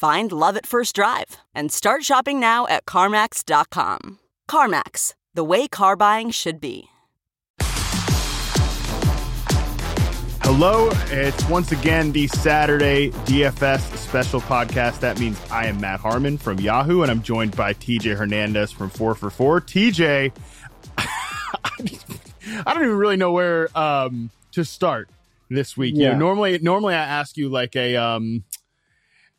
Find love at first drive and start shopping now at CarMax.com. CarMax, the way car buying should be. Hello, it's once again the Saturday DFS special podcast. That means I am Matt Harmon from Yahoo, and I'm joined by TJ Hernandez from 4 for 4. TJ, I don't even really know where um, to start this week. Yeah. You know, normally, normally I ask you like a, um,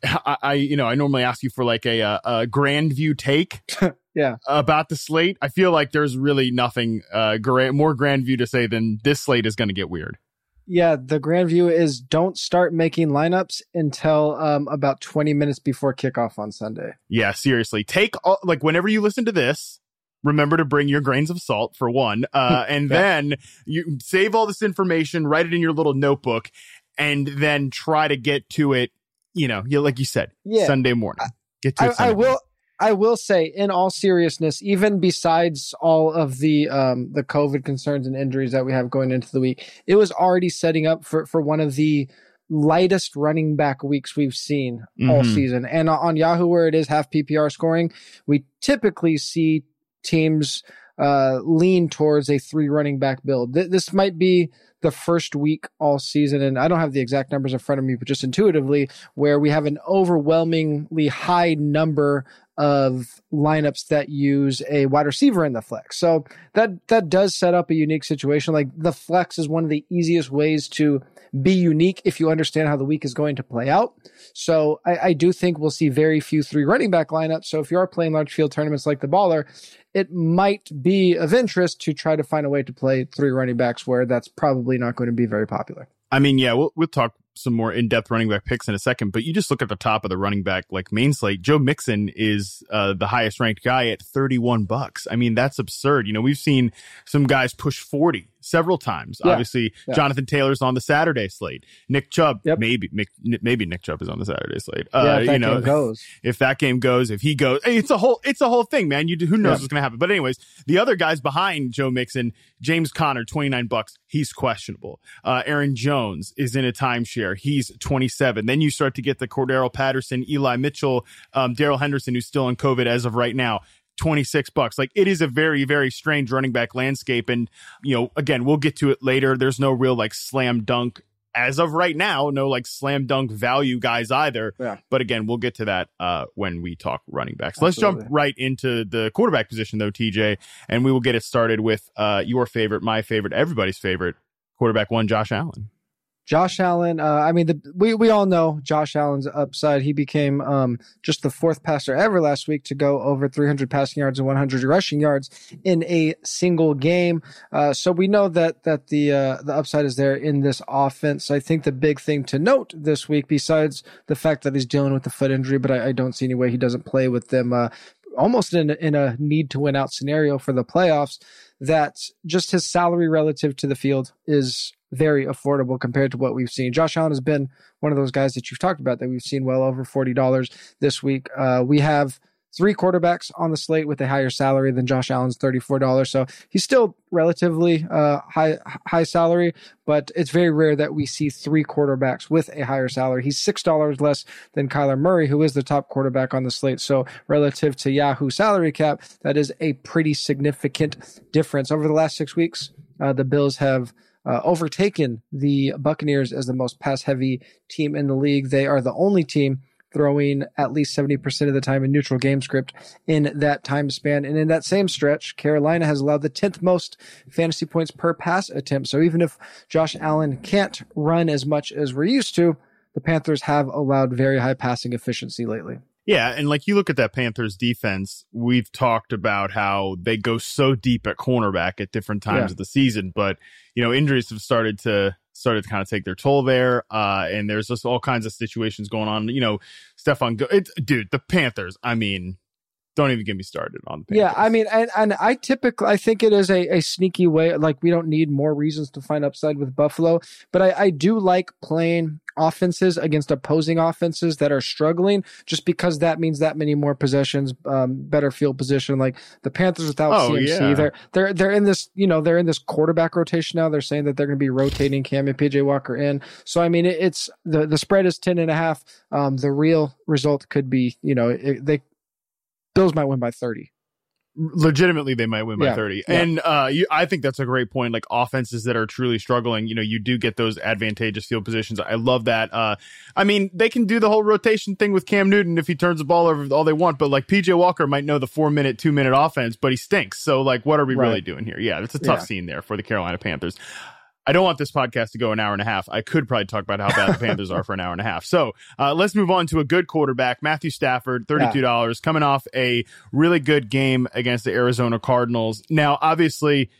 I, I, you know, I normally ask you for like a, a, a grand view take. yeah. About the slate. I feel like there's really nothing uh, gra- more grand view to say than this slate is going to get weird. Yeah, the grand view is don't start making lineups until um, about 20 minutes before kickoff on Sunday. Yeah, seriously. Take all, like whenever you listen to this, remember to bring your grains of salt for one uh, and yeah. then you save all this information write it in your little notebook and then try to get to it you know like you said yeah. sunday morning get to I, I, will I will say, in all seriousness, even besides all of the um, the COVID concerns and injuries that we have going into the week, it was already setting up for for one of the lightest running back weeks we've seen mm-hmm. all season. And on Yahoo, where it is half PPR scoring, we typically see teams uh, lean towards a three running back build. Th- this might be the first week all season, and I don't have the exact numbers in front of me, but just intuitively, where we have an overwhelmingly high number of lineups that use a wide receiver in the flex. So that that does set up a unique situation. Like the flex is one of the easiest ways to be unique if you understand how the week is going to play out. So I, I do think we'll see very few three running back lineups. So if you are playing large field tournaments like the baller, it might be of interest to try to find a way to play three running backs where that's probably not going to be very popular. I mean, yeah, we'll, we'll talk some more in-depth running back picks in a second, but you just look at the top of the running back like main slate. Joe Mixon is uh, the highest ranked guy at 31 bucks. I mean, that's absurd. You know, we've seen some guys push 40 several times. Yeah. Obviously, yeah. Jonathan Taylor's on the Saturday slate. Nick Chubb, yep. maybe maybe Nick Chubb is on the Saturday slate. Uh, yeah, if that you know, game goes. If that game goes, if he goes, it's a whole it's a whole thing, man. You who knows what's going to happen. But anyways, the other guys behind Joe Mixon, James Conner, 29 bucks, he's questionable. Uh, Aaron Jones is in a timeshare. He's 27. Then you start to get the Cordarrelle Patterson, Eli Mitchell, um, Darrell Henderson, who's still in COVID as of right now. 26 bucks. Like it is a very, very strange running back landscape. And, you know, again, we'll get to it later. There's no real like slam dunk as of right now, no like slam dunk value guys either. Yeah. But again, we'll get to that uh, when we talk running backs. Let's jump right into the quarterback position though, TJ, and we will get it started with uh, your favorite, my favorite, everybody's favorite quarterback one, Josh Allen. Josh Allen, uh, I mean, the, we we all know Josh Allen's upside. He became um, just the fourth passer ever last week to go over 300 passing yards and 100 rushing yards in a single game. Uh, so we know that that the uh, the upside is there in this offense. I think the big thing to note this week, besides the fact that he's dealing with the foot injury, but I, I don't see any way he doesn't play with them. Uh, almost in in a need to win out scenario for the playoffs. That just his salary relative to the field is very affordable compared to what we've seen. Josh Allen has been one of those guys that you've talked about that we've seen well over $40 this week. Uh, we have three quarterbacks on the slate with a higher salary than Josh Allen's $34. So he's still relatively uh, high high salary, but it's very rare that we see three quarterbacks with a higher salary. He's $6 less than Kyler Murray, who is the top quarterback on the slate. So relative to Yahoo salary cap, that is a pretty significant difference. Over the last six weeks, uh, the Bills have uh, overtaken the Buccaneers as the most pass heavy team in the league. They are the only team throwing at least 70% of the time in neutral game script in that time span. And in that same stretch, Carolina has allowed the 10th most fantasy points per pass attempt. So even if Josh Allen can't run as much as we're used to, the Panthers have allowed very high passing efficiency lately. Yeah, and like you look at that Panthers defense, we've talked about how they go so deep at cornerback at different times yeah. of the season, but you know, injuries have started to started to kind of take their toll there. Uh, and there's just all kinds of situations going on. You know, Stefan, Go- dude, the Panthers. I mean, don't even get me started on the Panthers. Yeah, I mean, and, and I typically I think it is a, a sneaky way. Like we don't need more reasons to find upside with Buffalo, but I, I do like playing offenses against opposing offenses that are struggling, just because that means that many more possessions, um, better field position. Like the Panthers without oh, CMC, yeah. they're they're they're in this you know they're in this quarterback rotation now. They're saying that they're going to be rotating Cam and PJ Walker in. So I mean, it, it's the the spread is ten and a half. Um, the real result could be you know it, they Bills might win by 30 legitimately they might win by yeah, 30 yeah. and uh you, i think that's a great point like offenses that are truly struggling you know you do get those advantageous field positions i love that uh i mean they can do the whole rotation thing with cam newton if he turns the ball over all they want but like pj walker might know the four minute two minute offense but he stinks so like what are we right. really doing here yeah it's a tough yeah. scene there for the carolina panthers I don't want this podcast to go an hour and a half. I could probably talk about how bad the Panthers are for an hour and a half. So uh, let's move on to a good quarterback, Matthew Stafford, thirty-two dollars, yeah. coming off a really good game against the Arizona Cardinals. Now, obviously,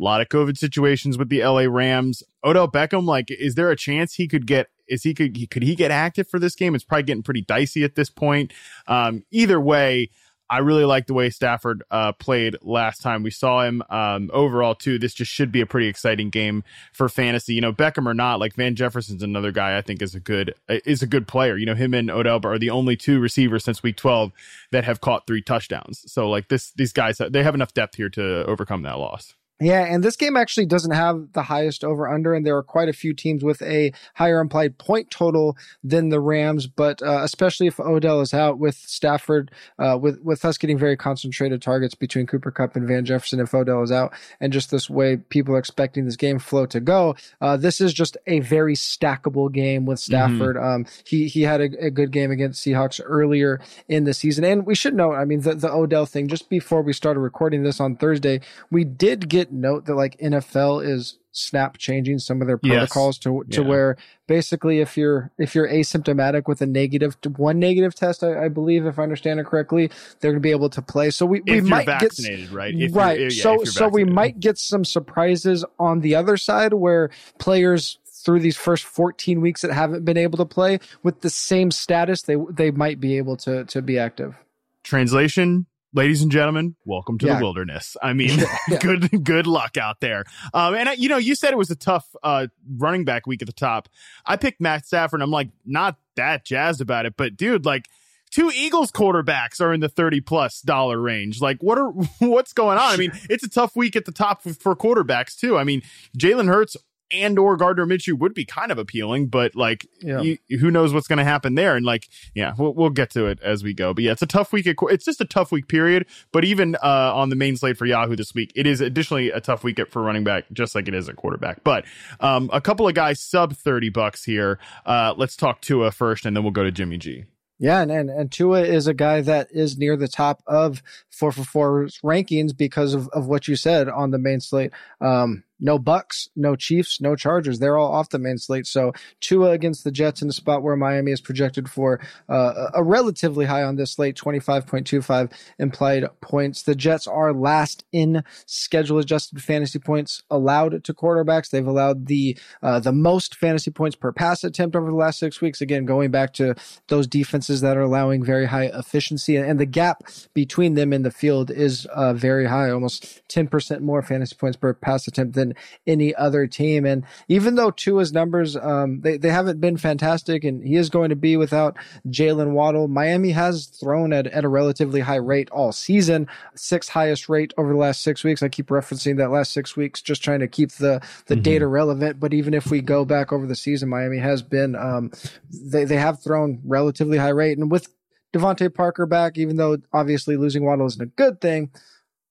a lot of COVID situations with the LA Rams. Odell Beckham, like, is there a chance he could get? Is he could he, could he get active for this game? It's probably getting pretty dicey at this point. Um, either way, I really like the way Stafford uh, played last time we saw him. Um, overall, too, this just should be a pretty exciting game for fantasy. You know, Beckham or not, like Van Jefferson's another guy I think is a good is a good player. You know, him and Odell are the only two receivers since Week 12 that have caught three touchdowns. So like this, these guys they have enough depth here to overcome that loss. Yeah, and this game actually doesn't have the highest over under, and there are quite a few teams with a higher implied point total than the Rams. But uh, especially if Odell is out with Stafford, uh, with with us getting very concentrated targets between Cooper Kupp and Van Jefferson, if Odell is out, and just this way people are expecting this game flow to go, uh, this is just a very stackable game with mm-hmm. Stafford. Mm-hmm. Um, he he had a, a, good game against Seahawks earlier in the season, and we should note, I mean, the the Odell thing. Just before we started recording this on Thursday, we did get note that like NFL is snap changing some of their protocols yes. to to yeah. where basically if you're if you're asymptomatic with a negative one negative test, I, I believe if I understand it correctly, they're going to be able to play. So we, we might get right if right. Yeah, so so we might get some surprises on the other side where players through these first 14 weeks that haven't been able to play with the same status they they might be able to to be active. Translation ladies and gentlemen, welcome to yeah. the wilderness. I mean, yeah. good good luck out there. Um, and I, you know, you said it was a tough uh, running back week at the top. I picked Matt Stafford. I'm like not that jazzed about it, but dude, like two Eagles quarterbacks are in the 30 plus dollar range. Like what are what's going on? I mean, it's a tough week at the top for quarterbacks too. I mean, Jalen Hurts and or Gardner Minshew would be kind of appealing, but like, yeah. you, who knows what's going to happen there? And like, yeah, we'll, we'll get to it as we go. But yeah, it's a tough week. At, it's just a tough week period. But even uh, on the main slate for Yahoo this week, it is additionally a tough week for running back, just like it is at quarterback. But um, a couple of guys sub thirty bucks here. Uh, let's talk Tua first, and then we'll go to Jimmy G. Yeah, and, and, and Tua is a guy that is near the top of 4 for 4's rankings because of, of what you said on the main slate. Um, no Bucks, no Chiefs, no Chargers. They're all off the main slate. So Tua against the Jets in a spot where Miami is projected for uh, a relatively high on this slate, 25.25 implied points. The Jets are last in schedule adjusted fantasy points allowed to quarterbacks. They've allowed the uh, the most fantasy points per pass attempt over the last six weeks. Again, going back to those defenses that are allowing very high efficiency, and the gap between them in the field is uh, very high, almost 10% more fantasy points per pass attempt than any other team. And even though Tua's numbers, um, they, they haven't been fantastic and he is going to be without Jalen Waddle, Miami has thrown at, at a relatively high rate all season, sixth highest rate over the last six weeks. I keep referencing that last six weeks, just trying to keep the, the mm-hmm. data relevant. But even if we go back over the season, Miami has been, um, they, they have thrown relatively high rate. And with DeVante Parker back, even though obviously losing Waddle isn't a good thing,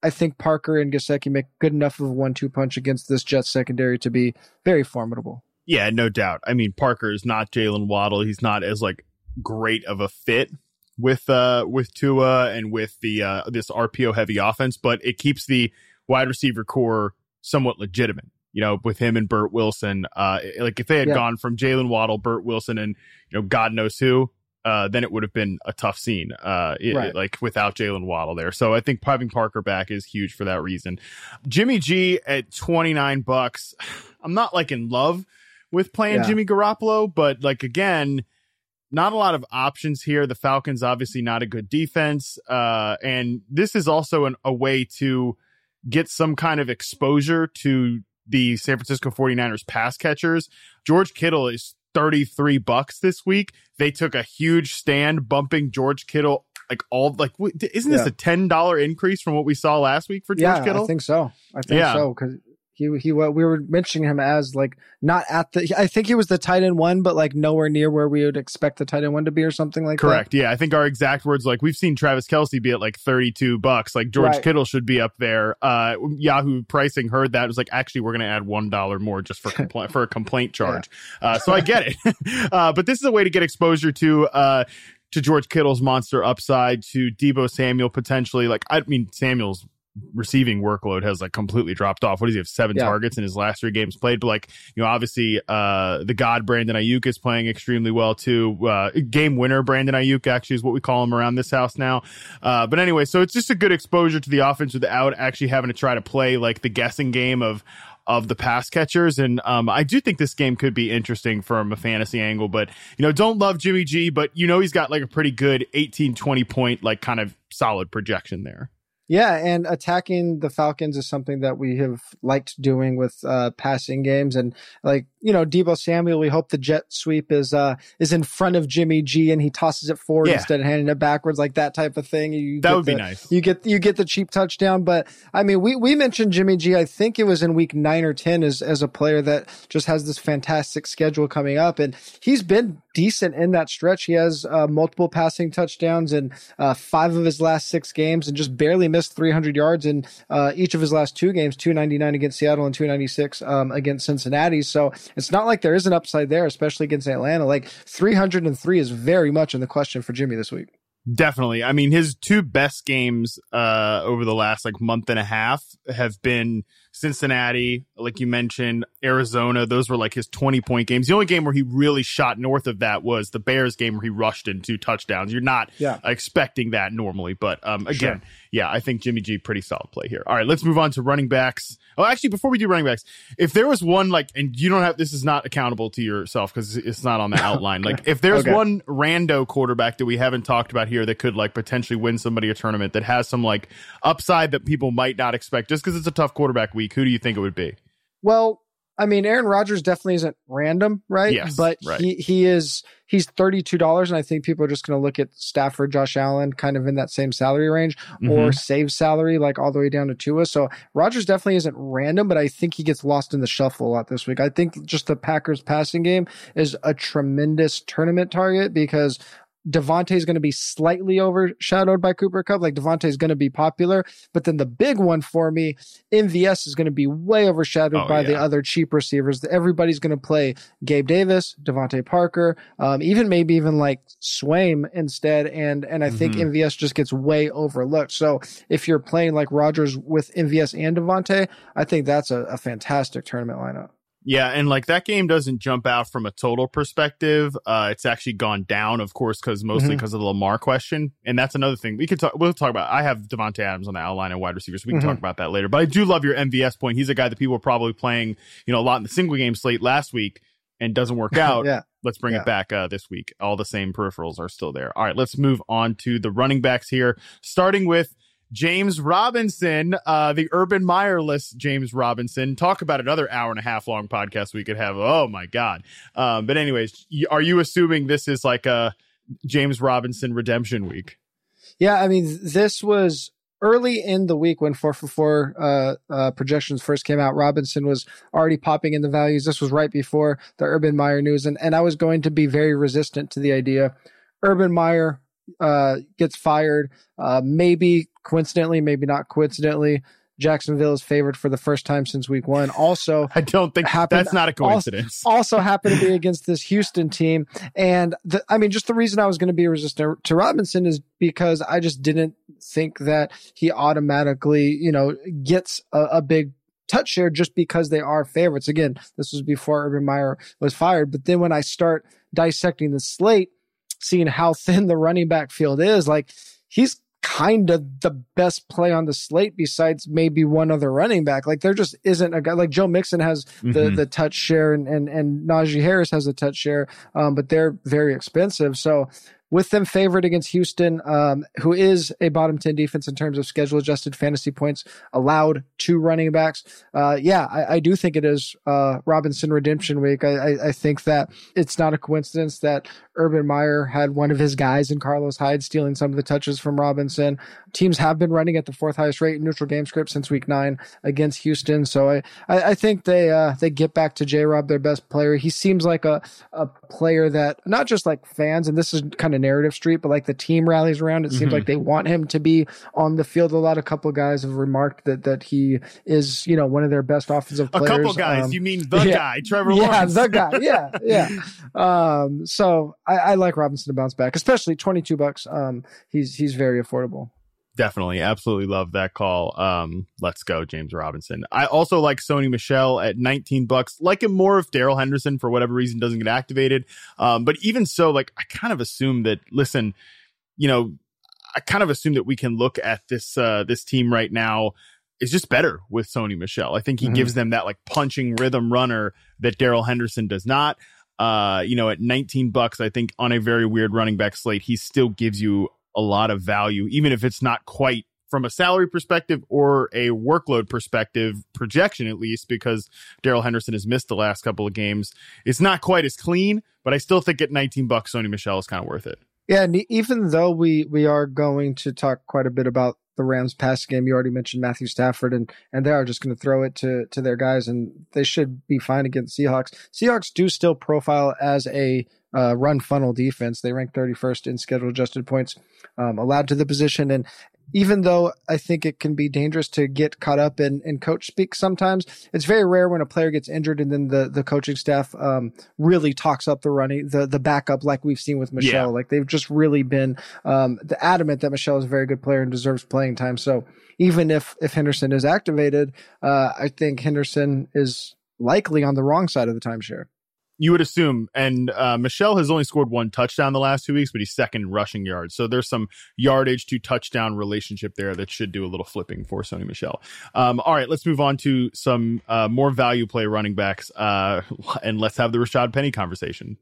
I think Parker and Gesicki make good enough of a one-two punch against this Jets secondary to be very formidable. Yeah, no doubt. I mean, Parker is not Jalen Waddle. He's not as like great of a fit with uh with Tua and with the uh this RPO heavy offense, but it keeps the wide receiver corps somewhat legitimate. You know, with him and Burt Wilson, uh, like if they had yeah. gone from Jalen Waddle, Burt Wilson, and you know God knows who, uh, then it would have been a tough scene, uh, it, right. like without Jalen Waddle there. So I think having Parker back is huge for that reason. Jimmy G at 29 bucks. I'm not like in love with playing yeah. Jimmy Garoppolo, but like again, not a lot of options here. The Falcons obviously not a good defense. Uh, and this is also an, a way to get some kind of exposure to the San Francisco 49ers pass catchers. George Kittle is 33 bucks this week. They took a huge stand bumping George Kittle like all like isn't this yeah. a $10 increase from what we saw last week for George yeah, Kittle? I think so. I think yeah. so cuz he he we were mentioning him as like not at the. I think he was the tight end one, but like nowhere near where we would expect the tight end one to be, or something like Correct. that. Correct. Yeah, I think our exact words like we've seen Travis Kelce be at like thirty two bucks. Like George right. Kittle should be up there. Uh, Yahoo pricing heard that it was like actually we're going to add one dollar more just for compl- for a complaint charge. Yeah. Uh, so I get it. uh, but this is a way to get exposure to uh to George Kittle's monster upside, to Deebo Samuel potentially. Like I mean, Samuel's receiving workload has like completely dropped off. What does he have? Seven yeah. targets in his last three games played. But like, you know, obviously, uh, the God Brandon Aiyuk is playing extremely well too. Uh, game winner Brandon Aiyuk actually is what we call him around this house now. Uh, but anyway, so it's just a good exposure to the offense without actually having to try to play like the guessing game of, of the pass catchers. And um, I do think this game could be interesting from a fantasy angle, but you know, don't love Jimmy G, but you know, he's got like a pretty good 18, 20 point, like kind of solid projection there. Yeah, and attacking the Falcons is something that we have liked doing with uh, passing games, and like you know, Deebo Samuel. We hope the jet sweep is uh, is in front of Jimmy G, and he tosses it forward yeah. instead of handing it backwards, like that type of thing. You that would the, be nice. You get you get the cheap touchdown, but I mean, we we mentioned Jimmy G. I think it was in week nine or ten as as a player that just has this fantastic schedule coming up, and he's been decent in that stretch. He has uh, multiple passing touchdowns in uh, five of his last six games, and just barely missed 300 yards in uh, each of his last two games 299 against Seattle and 296 um, against Cincinnati. So it's not like there is an upside there, especially against Atlanta. Like 303 is very much in the question for Jimmy this week. Definitely. I mean, his two best games uh, over the last like month and a half have been Cincinnati, like you mentioned, Arizona. Those were like his 20 point games. The only game where he really shot north of that was the Bears game where he rushed in two touchdowns. You're not yeah. expecting that normally, but um, again, sure. yeah, I think Jimmy G pretty solid play here. All right, let's move on to running backs. Oh, actually, before we do running backs, if there was one like, and you don't have this is not accountable to yourself because it's not on the outline. Like, if there's okay. one rando quarterback that we haven't talked about here that could like potentially win somebody a tournament that has some like upside that people might not expect just because it's a tough quarterback week, who do you think it would be? Well, I mean, Aaron Rodgers definitely isn't random, right? Yes, but right. he he is he's thirty two dollars, and I think people are just going to look at Stafford, Josh Allen, kind of in that same salary range, mm-hmm. or save salary like all the way down to Tua. So Rodgers definitely isn't random, but I think he gets lost in the shuffle a lot this week. I think just the Packers passing game is a tremendous tournament target because Davante is going to be slightly overshadowed by Cooper Kupp. Like Davante is going to be popular, but then the big one for me, MVS is going to be way overshadowed oh, by yeah. the other cheap receivers. Everybody's going to play Gabe Davis, DeVante Parker, um, even maybe even like Swain instead. And and I mm-hmm. think MVS just gets way overlooked. So if you're playing like Rodgers with MVS and Davante, I think that's a, a fantastic tournament lineup. Yeah, and like that game doesn't jump out from a total perspective. Uh, it's actually gone down, of course, because mostly because mm-hmm. of the Lamar question, and that's another thing we could talk. We'll talk about. I have Davante Adams on the outline and wide receivers. So we can mm-hmm. talk about that later. But I do love your MVS point. He's a guy that people are probably playing, you know, a lot in the single game slate last week, and doesn't work out. yeah. Let's bring yeah. it back uh, this week. All the same peripherals are still there. All right, let's move on to the running backs here, starting with James Robinson, uh, the Urban Meyerless James Robinson. Talk about another hour and a half long podcast we could have. Oh my God. Um, but anyways, are you assuming this is like a James Robinson redemption week? Yeah. I mean, this was early in the week when 4 for 4 uh, uh, projections first came out. Robinson was already popping in the values. This was right before the Urban Meyer news. And, and I was going to be very resistant to the idea. Urban Meyer uh, gets fired. Uh, maybe coincidentally, maybe not coincidentally, Jacksonville is favored for the first time since week one. Also, I don't think happened, that's not a coincidence. Also, also happened to be against this Houston team. And the, I mean, just the reason I was going to be resistant to Robinson is because I just didn't think that he automatically, you know, gets a, a big touch share just because they are favorites. Again, this was before Urban Meyer was fired. But then when I start dissecting the slate, seeing how thin the running back field is, like he's kind of the best play on the slate besides maybe one other running back. Like there just isn't a guy like Joe Mixon has the, mm-hmm. the touch share and, and, and Najee Harris has a touch share. Um, but they're very expensive. So with them favored against Houston, um, who is a bottom 10 defense in terms of schedule adjusted fantasy points allowed to running backs. Uh, yeah, I, I, do think it is uh, Robinson redemption week. I, I, I, think that it's not a coincidence that Urban Meyer had one of his guys in Carlos Hyde stealing some of the touches from Robinson. Teams have been running at the fourth highest rate in neutral game script since week nine against Houston. So I, I, think they uh, they get back to J Rob, their best player. He seems like a, a player that not just like fans, and this is kind of narrative street, but like the team rallies around. It mm-hmm. seems like they want him to be on the field. A lot of couple guys have remarked that that he is, you know, one of their best offensive players. A couple guys, um, you mean the yeah, guy, Trevor yeah, Lawrence? the guy, yeah, yeah. Um, so I, I, like Robinson to bounce back, especially twenty two bucks. Um, he's he's very affordable. Definitely, absolutely love that call. Um, let's go, James Robinson. I also like Sony Michel at 19 bucks. Like him more if Darrell Henderson for whatever reason doesn't get activated. Um, but even so, like I kind of assume that. Listen, you know, I kind of assume that we can look at this uh, this team right now is just better with Sony Michel I think he mm-hmm. gives them that like punching rhythm runner that Darrell Henderson does not. Uh, you know, at 19 bucks, I think on a very weird running back slate, he still gives you a lot of value, even if it's not quite from a salary perspective or a workload perspective projection, at least, because Darrell Henderson has missed the last couple of games. It's not quite as clean, but I still think at 19 bucks, Sony Michel is kind of worth it. Yeah, and even though we we are going to talk quite a bit about the Rams pass game, you already mentioned Matthew Stafford, and and they are just going to throw it to to their guys, and they should be fine against Seahawks. Seahawks do still profile as a uh, run funnel defense. They rank 31st in schedule adjusted points um, allowed to the position. And even though I think it can be dangerous to get caught up in, in coach speak sometimes, it's very rare when a player gets injured and then the, the coaching staff um, really talks up the running, the, the backup like we've seen with Michel. Yeah. Like they've just really been um, the adamant that Michel is a very good player and deserves playing time. So even if, if Henderson is activated, uh, I think Henderson is likely on the wrong side of the timeshare you would assume. And uh, Michel has only scored one touchdown the last two weeks, but he's second in rushing yards. So there's some yardage to touchdown relationship there that should do a little flipping for Sony Michel. Um, all right, let's move on to some uh, more value play running backs, uh, and let's have the Rashad Penny conversation.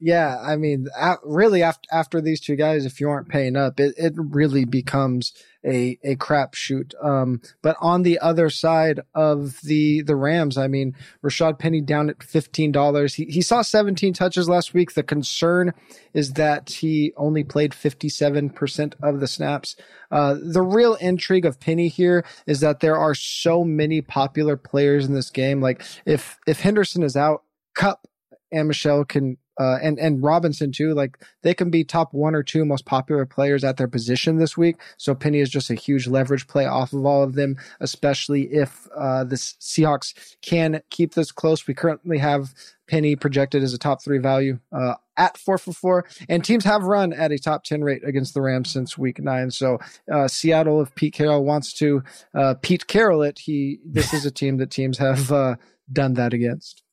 Yeah, I mean, really, after after these two guys, if you aren't paying up, it, it really becomes a a crapshoot. Um, but on the other side of the the Rams, I mean, Rashad Penny down at fifteen dollars. He he saw seventeen touches last week. The concern is that he only played fifty seven percent of the snaps. Uh, the real intrigue of Penny here is that there are so many popular players in this game. Like if if Henderson is out, Kupp and Michel can uh, and and Robinson too. Like they can be top one or two most popular players at their position this week. So Penny is just a huge leverage play off of all of them, especially if uh, the Seahawks can keep this close. We currently have Penny projected as a top three value uh, at four for four, and teams have run at a top ten rate against the Rams since week nine. So uh, Seattle, if Pete Carroll wants to uh, Pete Carroll it, he this is a team that teams have uh, done that against.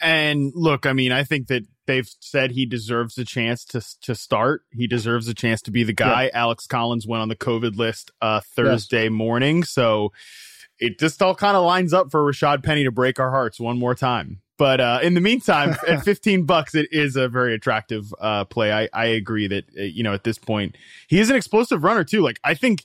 And look, I mean, I think that they've said he deserves a chance to to start. He deserves a chance to be the guy. Yeah. Alex Collins went on the COVID list uh, Thursday yes. morning, so it just all kind of lines up for Rashad Penny to break our hearts one more time. But uh, in the meantime, at 15 bucks, it is a very attractive uh, play. I, I agree that, uh, you know, at this point, he is an explosive runner too. Like, I think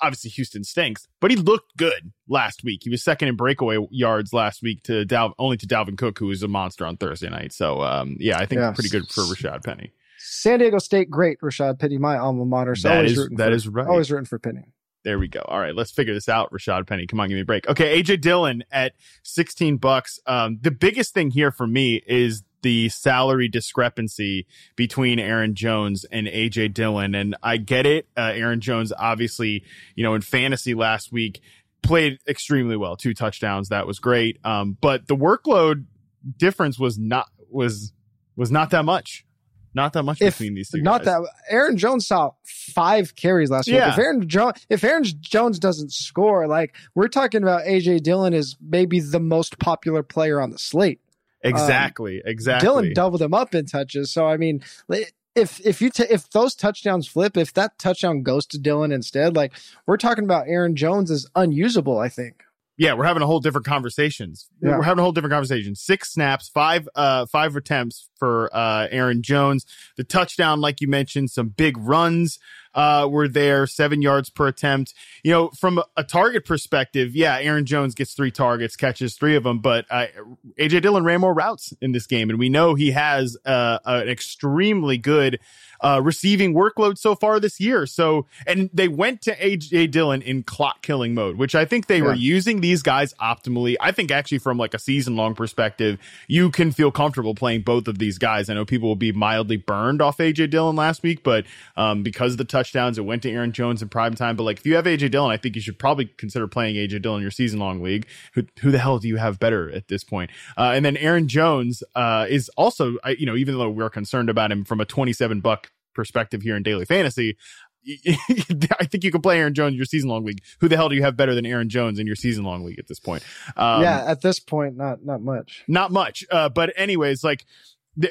obviously Houston stinks, but he looked good last week. He was second in breakaway yards last week to Dal- only to Dalvin Cook, who was a monster on Thursday night. So um, yeah, I think yes. pretty good for Rashad Penny. San Diego State, great Rashad Penny, my alma mater. So that is that for, is right. Always rooting for Penny. There we go. All right, let's figure this out. Rashad Penny, come on, give me a break. Okay, AJ Dillon at sixteen bucks. Um, the biggest thing here for me is the salary discrepancy between Aaron Jones and AJ Dillon. And I get it. Uh, Aaron Jones, obviously, you know, in fantasy last week, played extremely well. Two touchdowns. That was great. Um, but the workload difference was not was was not that much. Not that much if, between these two. Not guys. that Aaron Jones saw five carries last yeah. week. If Aaron Jones if Aaron Jones doesn't score, like we're talking about AJ Dillon is maybe the most popular player on the slate. Exactly. Um, exactly. Dillon doubled him up in touches. So I mean, if if you t- if those touchdowns flip, if that touchdown goes to Dillon instead, like we're talking about Aaron Jones is unusable. I think yeah, we're having a whole different conversations. Yeah. We're having a whole different conversation. Six snaps, five uh five attempts for uh Aaron Jones. The touchdown, like you mentioned, some big runs uh were there, seven yards per attempt. You know, from a target perspective, yeah, Aaron Jones gets three targets, catches three of them, but uh, AJ Dillon ran more routes in this game, and we know he has uh, an extremely good uh, receiving workload so far this year. So, and they went to AJ Dillon in clock killing mode, which I think they yeah. were using these guys optimally. I think actually from like a season long perspective, you can feel comfortable playing both of these guys. I know people will be mildly burned off AJ Dillon last week, but um, because of the touchdowns, it went to Aaron Jones in prime time. But like if you have AJ Dillon, I think you should probably consider playing AJ Dillon in your season long league. Who, who the hell do you have better at this point? Uh, and then Aaron Jones uh, is also, you know, even though we're concerned about him from a 27 buck perspective here in daily fantasy, I think you can play Aaron Jones in your season long league. Who the hell do you have better than Aaron Jones in your season long league at this point? Um, yeah, at this point, not not much. Not much. Uh, but anyways, like,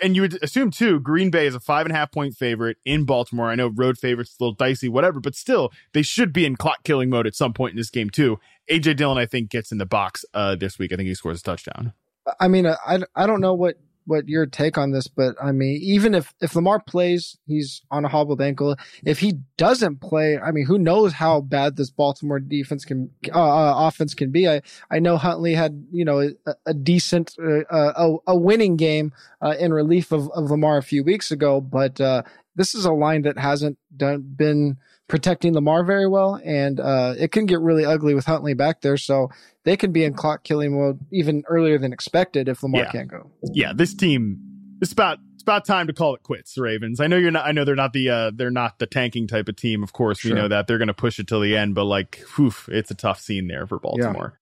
and you would assume too, Green Bay is a five and a half point favorite in Baltimore. I know road favorites a little dicey, whatever, but still they should be in clock killing mode at some point in this game too. AJ Dillon, I think, gets in the box uh, this week. I think he scores a touchdown. I mean, I I don't know what what your take on this, but I mean, even if if Lamar plays, he's on a hobbled ankle. If he doesn't play, I mean, who knows how bad this Baltimore defense can uh, uh, offense can be? I I know Huntley had you know a, a decent uh, a, a winning game uh, in relief of, of Lamar a few weeks ago, but uh, this is a line that hasn't done been protecting Lamar very well, and uh, it can get really ugly with Huntley back there. So they can be in clock killing mode even earlier than expected if Lamar yeah. can't go. Yeah, this team. It's about it's about time to call it quits, Ravens. I know you're not. I know they're not the uh, they're not the tanking type of team. Of course, sure. we know that they're going to push it till the end. But like, whew, it's a tough scene there for Baltimore.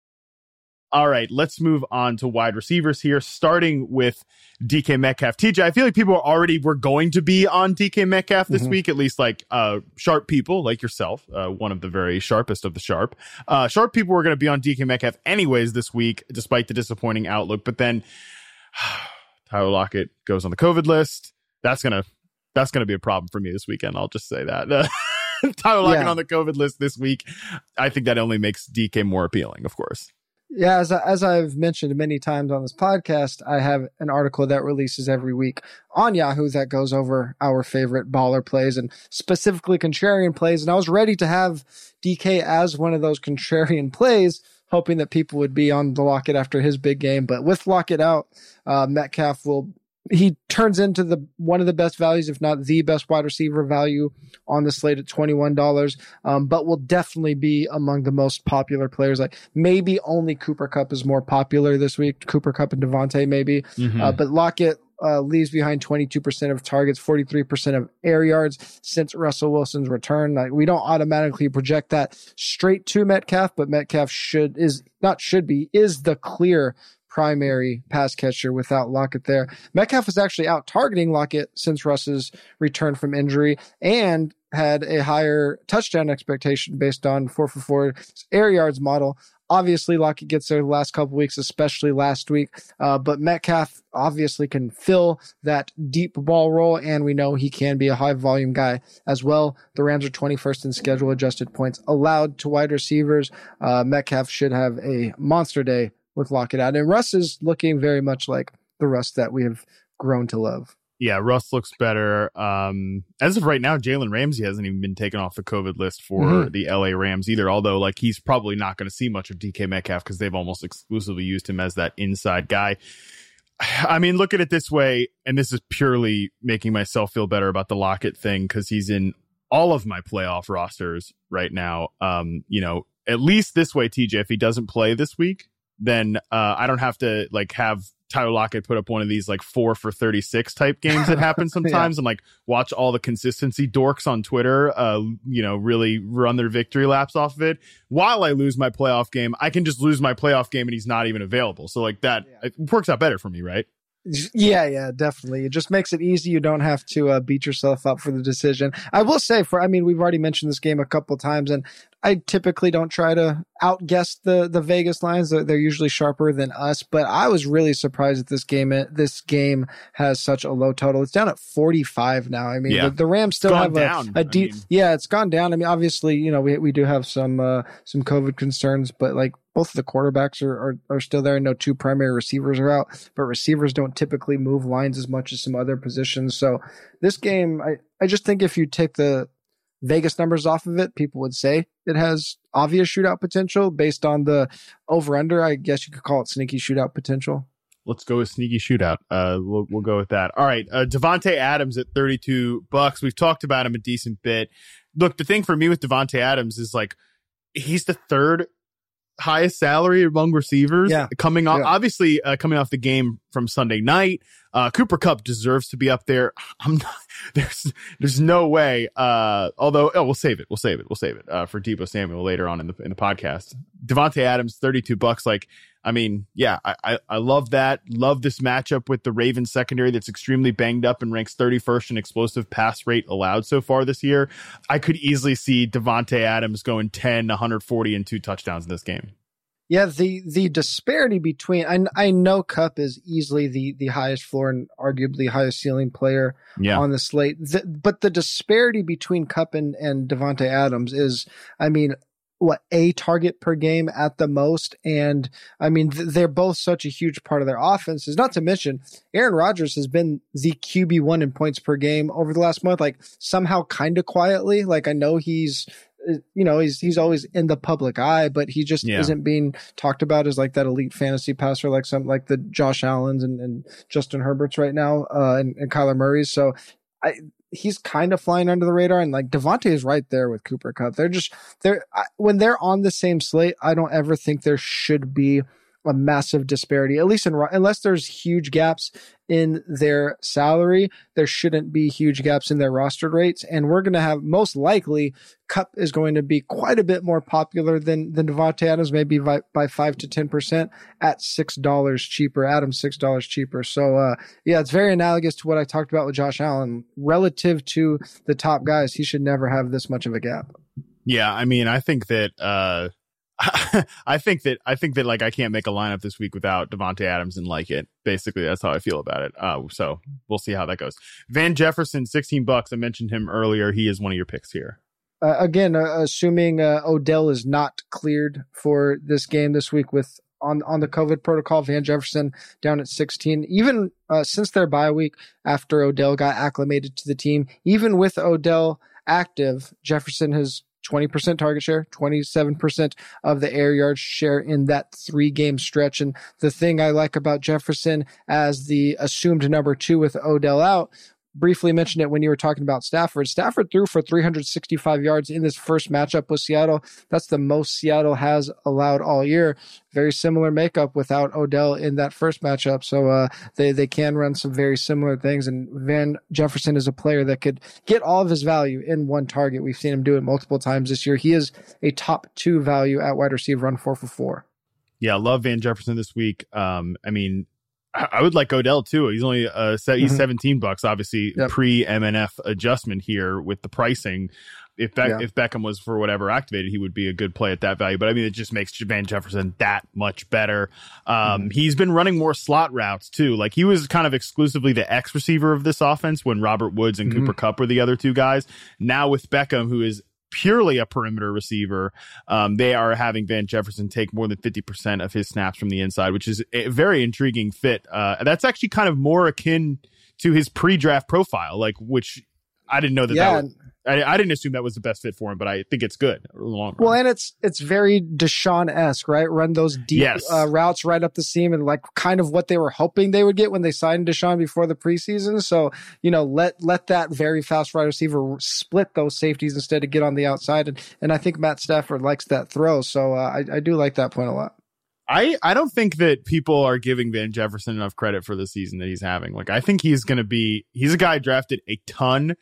All right, let's move on to wide receivers here, starting with DK Metcalf. TJ, I feel like people already were going to be on DK Metcalf this mm-hmm. week, at least like uh, sharp people like yourself, uh, one of the very sharpest of the sharp. Uh, sharp people were going to be on DK Metcalf anyways this week, despite the disappointing outlook. But then Tyler Lockett goes on the COVID list. That's gonna that's gonna be a problem for me this weekend. I'll just say that. Tyler Lockett yeah. on the COVID list this week. I think that only makes DK more appealing, of course. Yeah, as, as I've mentioned many times on this podcast, I have an article that releases every week on Yahoo that goes over our favorite baller plays and specifically contrarian plays. And I was ready to have DK as one of those contrarian plays, hoping that people would be on the Lockett after his big game. But with Lockett out, uh, Metcalf will he turns into the one of the best values, if not the best wide receiver value on the slate at twenty one dollars. Um, but will definitely be among the most popular players. Like maybe only Cooper Kupp is more popular this week. Cooper Kupp and Davante maybe, mm-hmm. uh, but Lockett uh, leaves behind 22% of targets, 43% of air yards since Russell Wilson's return. Like we don't automatically project that straight to Metcalf, but Metcalf should is not should be is the clear primary pass catcher without Lockett there. Metcalf was actually out targeting Lockett since Russ's return from injury and had a higher touchdown expectation based on 4 for 4 air yards model. Obviously, Lockett gets there the last couple weeks, especially last week. Uh, but Metcalf obviously can fill that deep ball role, and we know he can be a high volume guy as well. The Rams are 21st in schedule adjusted points allowed to wide receivers. Uh, Metcalf should have a monster day with Lockett out. And Russ is looking very much like the Russ that we have grown to love. Yeah, Russ looks better. Um, as of right now, Jalen Ramsey hasn't even been taken off the COVID list for mm-hmm. the LA Rams either. Although, like, he's probably not going to see much of DK Metcalf because they've almost exclusively used him as that inside guy. I mean, look at it this way, and this is purely making myself feel better about the Lockett thing because he's in all of my playoff rosters right now. Um, you know, at least this way, TJ, if he doesn't play this week, then uh, I don't have to like have Tyler Lockett put up one of these like four for 36 type games that happen sometimes yeah. and like watch all the consistency dorks on Twitter, uh, you know, really run their victory laps off of it. While I lose my playoff game, I can just lose my playoff game and he's not even available. So like that yeah. it works out better for me, right? Yeah, yeah, definitely. It just makes it easy. You don't have to uh, beat yourself up for the decision. I will say, for I mean, we've already mentioned this game a couple times, and I typically don't try to outguess the the Vegas lines. They're usually sharper than us, but I was really surprised that this game this game has such a low total. It's down at 45 now. I mean, yeah. the, the, Rams still have a, a deep. I mean, yeah, it's gone down. I mean, obviously, you know, we we do have some uh, some COVID concerns, but like both of the quarterbacks are, are, are still there. I know two primary receivers are out, but receivers don't typically move lines as much as some other positions. So this game, I, I just think if you take the Vegas numbers off of it, people would say it has obvious shootout potential based on the over under. I guess you could call it sneaky shootout potential. Let's go with sneaky shootout. Uh, we'll, we'll go with that. All right. Uh, Davante Adams at 32 bucks. We've talked about him a decent bit. Look, the thing for me with Davante Adams is like, he's the third highest salary among receivers yeah. coming off, yeah. obviously, uh, coming off the game from Sunday night. Uh, Cooper Kupp deserves to be up there. I'm not, there's, there's no way. Uh, although, oh, we'll save it. We'll save it. We'll save it, uh, for Deebo Samuel later on in the, in the podcast. Davante Adams, 32 bucks. Like, I mean, yeah, I, I, I love that. Love this matchup with the Ravens secondary that's extremely banged up and ranks 31st in explosive pass rate allowed so far this year. I could easily see Davante Adams going 10, 140 and two touchdowns in this game. Yeah, the the disparity between I I know Kupp is easily the the highest floor and arguably highest ceiling player yeah. on the slate, the, but the disparity between Kupp and and Davante Adams is, I mean, what a target per game at the most, and I mean th- they're both such a huge part of their offenses. Not to mention, Aaron Rodgers has been the QB one in points per game over the last month, like somehow kind of quietly. Like I know he's you know, he's he's always in the public eye, but he just yeah. isn't being talked about as like that elite fantasy passer, like some like the Josh Allen's and, and Justin Herbert's right now, uh, and, and Kyler Murray's. So, I he's kind of flying under the radar, and like Davante is right there with Cooper Kupp. They're just they're when they're on the same slate. I don't ever think there should be a massive disparity, at least in unless there's huge gaps in their salary, there shouldn't be huge gaps in their rostered rates. And we're going to have most likely Kupp is going to be quite a bit more popular than than Davante Adams, maybe by, by five to ten percent at six dollars cheaper. Adams six dollars cheaper. So uh, yeah, it's very analogous to what I talked about with Josh Allen relative to the top guys. He should never have this much of a gap. Yeah, I mean, I think that. Uh I think that I think that like I can't make a lineup this week without Davante Adams and like it. Basically, that's how I feel about it. Uh, so we'll see how that goes. Van Jefferson, sixteen bucks. I mentioned him earlier. He is one of your picks here. Uh, again, uh, assuming uh, Odell is not cleared for this game this week with on on the COVID protocol, Van Jefferson down at 16. Even uh, since their bye week after Odell got acclimated to the team, even with Odell active, Jefferson has 20% target share, 27% of the air yard share in that three game stretch. And the thing I like about Jefferson as the assumed number two with Odell out briefly mentioned it when you were talking about Stafford. Stafford threw for 365 yards in this first matchup with Seattle. That's the most Seattle has allowed all year. Very similar makeup without Odell in that first matchup. So uh, they they can run some very similar things. And Van Jefferson is a player that could get all of his value in one target. We've seen him do it multiple times this year. He is a top two value at wide receiver, run four for four. Yeah, I love Van Jefferson this week. Um, I mean, I would like Odell too. He's only uh he's mm-hmm. 17 bucks, obviously yep. pre MNF adjustment here with the pricing. If Be- yeah. if Beckham was for whatever activated, he would be a good play at that value. But I mean, it just makes Van Jefferson that much better. Um, mm-hmm. he's been running more slot routes too. Like he was kind of exclusively the X receiver of this offense when Robert Woods and mm-hmm. Cooper Kupp were the other two guys. Now with Beckham, who is purely a perimeter receiver, um, they are having Van Jefferson take more than 50% of his snaps from the inside, which is a very intriguing fit. Uh, that's actually kind of more akin to his pre-draft profile, like which I didn't know that. Yeah, that was, I, I, didn't assume that was the best fit for him, but I think it's good. Long Well, and it's it's very DeSean esque, right? Run those deep yes. uh, routes right up the seam, and like kind of what they were hoping they would get when they signed DeSean before the preseason. So you know, let let that very fast wide receiver split those safeties instead of get on the outside, and and I think Matt Stafford likes that throw, so uh, I I do like that point a lot. I, I don't think that people are giving Van Jefferson enough credit for the season that he's having. Like I think he's going to be he's a guy drafted a ton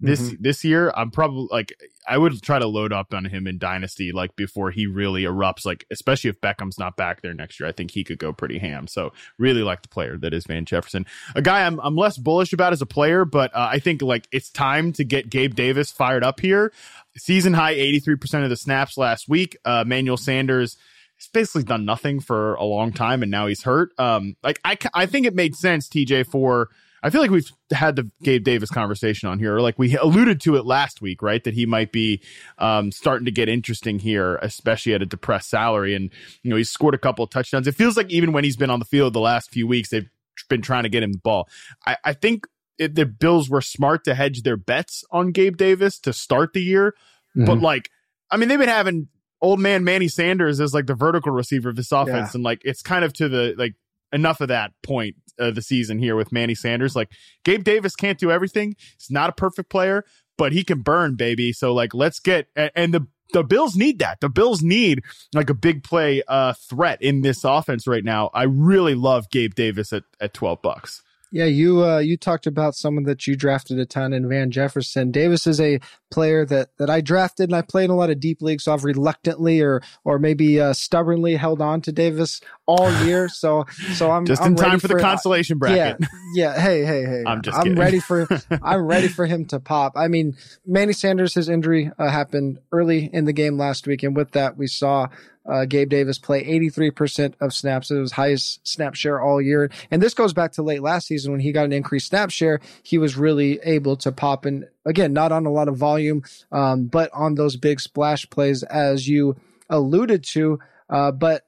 this mm-hmm. this year. I'm probably like I would try to load up on him in dynasty like before he really erupts like especially if Beckham's not back there next year. I think he could go pretty ham. So really like the player that is Van Jefferson. A guy I'm I'm less bullish about as a player, but uh, I think like it's time to get Gabe Davis fired up here. Season high 83% of the snaps last week. Uh Manuel Sanders he's basically done nothing for a long time and now he's hurt. Um, like I, I think it made sense, TJ, for I feel like we've had the Gabe Davis conversation on here, or like we alluded to it last week, right? That he might be um, starting to get interesting here, especially at a depressed salary. And you know, he's scored a couple of touchdowns. It feels like even when he's been on the field the last few weeks, they've been trying to get him the ball. I, I think it, the Bills were smart to hedge their bets on Gabe Davis to start the year, mm-hmm. but like, I mean, they've been having old man Manny Sanders as like the vertical receiver of this offense, yeah. and like it's kind of to the like enough of that point of the season here with Manny Sanders. Like Gabe Davis can't do everything. He's not a perfect player, but he can burn, baby. So like let's get and the the Bills need that. The Bills need like a big play uh threat in this offense right now. I really love Gabe Davis at at 12 bucks. Yeah, you uh, you talked about someone that you drafted a ton in Van Jefferson. Davis is a player that that I drafted and I played in a lot of deep leagues, so I've reluctantly or or maybe uh, stubbornly held on to Davis all year. So so I'm just I'm in time for, for the consolation bracket. Yeah, yeah. Hey, hey, hey. I'm just. I'm ready for. I'm ready for him to pop. I mean, Manny Sanders, his injury uh, happened early in the game last week, and with that, we saw uh, Gabe Davis play 83% of snaps. It was highest snap share all year. And this goes back to late last season when he got an increased snap share. He was really able to pop and again, not on a lot of volume, um, but on those big splash plays as you alluded to. Uh, but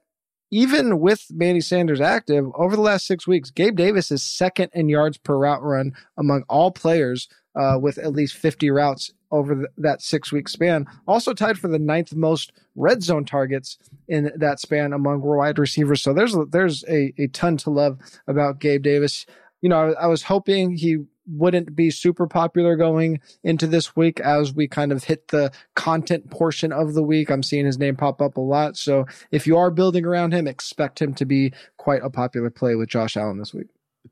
even with Manny Sanders active over the last six weeks, Gabe Davis is second in yards per route run among all players uh, with at least 50 routes over the, that six week span. Also tied for the ninth most red zone targets in that span among wide receivers. So there's there's a, a ton to love about Gabe Davis. You know, I, I was hoping he wouldn't be super popular going into this week as we kind of hit the content portion of the week. I'm seeing his name pop up a lot. So if you are building around him, expect him to be quite a popular play with Josh Allen this week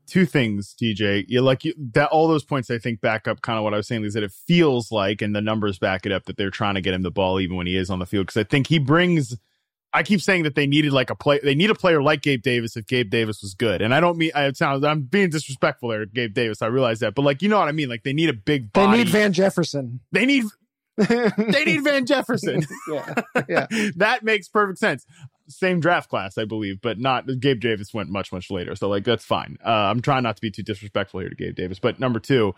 two things, DJ. You like you, that all those points I think back up kind of what I was saying is that it feels like and the numbers back it up that they're trying to get him the ball even when he is on the field because I think he brings I keep saying that they needed like a play they need a player like Gabe Davis if Gabe Davis was good. And I don't mean I sound I'm being disrespectful there, Gabe Davis. I realize that. But like you know what I mean? Like they need a big body. They need Van Jefferson. They need they need Van Jefferson. yeah. Yeah. that makes perfect sense same draft class, I believe, but not Gabe Davis went much much later. So like that's fine. Uh, I'm trying not to be too disrespectful here to Gabe Davis, but number two,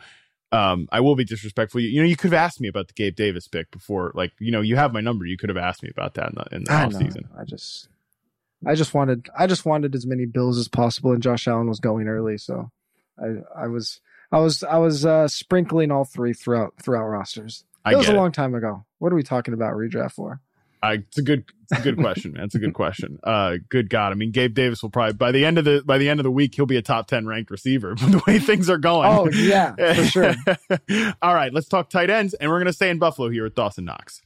um, I will be disrespectful. You, you know, you could have asked me about the Gabe Davis pick before. Like, you know, you have my number. You could have asked me about that in the, in the off season. I just, I just wanted, I just wanted as many Bills as possible, and Josh Allen was going early, so I, I was, I was, I was uh, sprinkling all three throughout throughout rosters. It was a long time ago. What are we talking about redraft for? Uh, it's a good, it's a good question, man. It's a good question. Uh, good God. I mean, Gabe Davis will probably by the end of the by the end of the week he'll be a top ten ranked receiver. the way things are going. Oh yeah, for sure. All right, let's talk tight ends, and we're gonna stay in Buffalo here with Dawson Knox.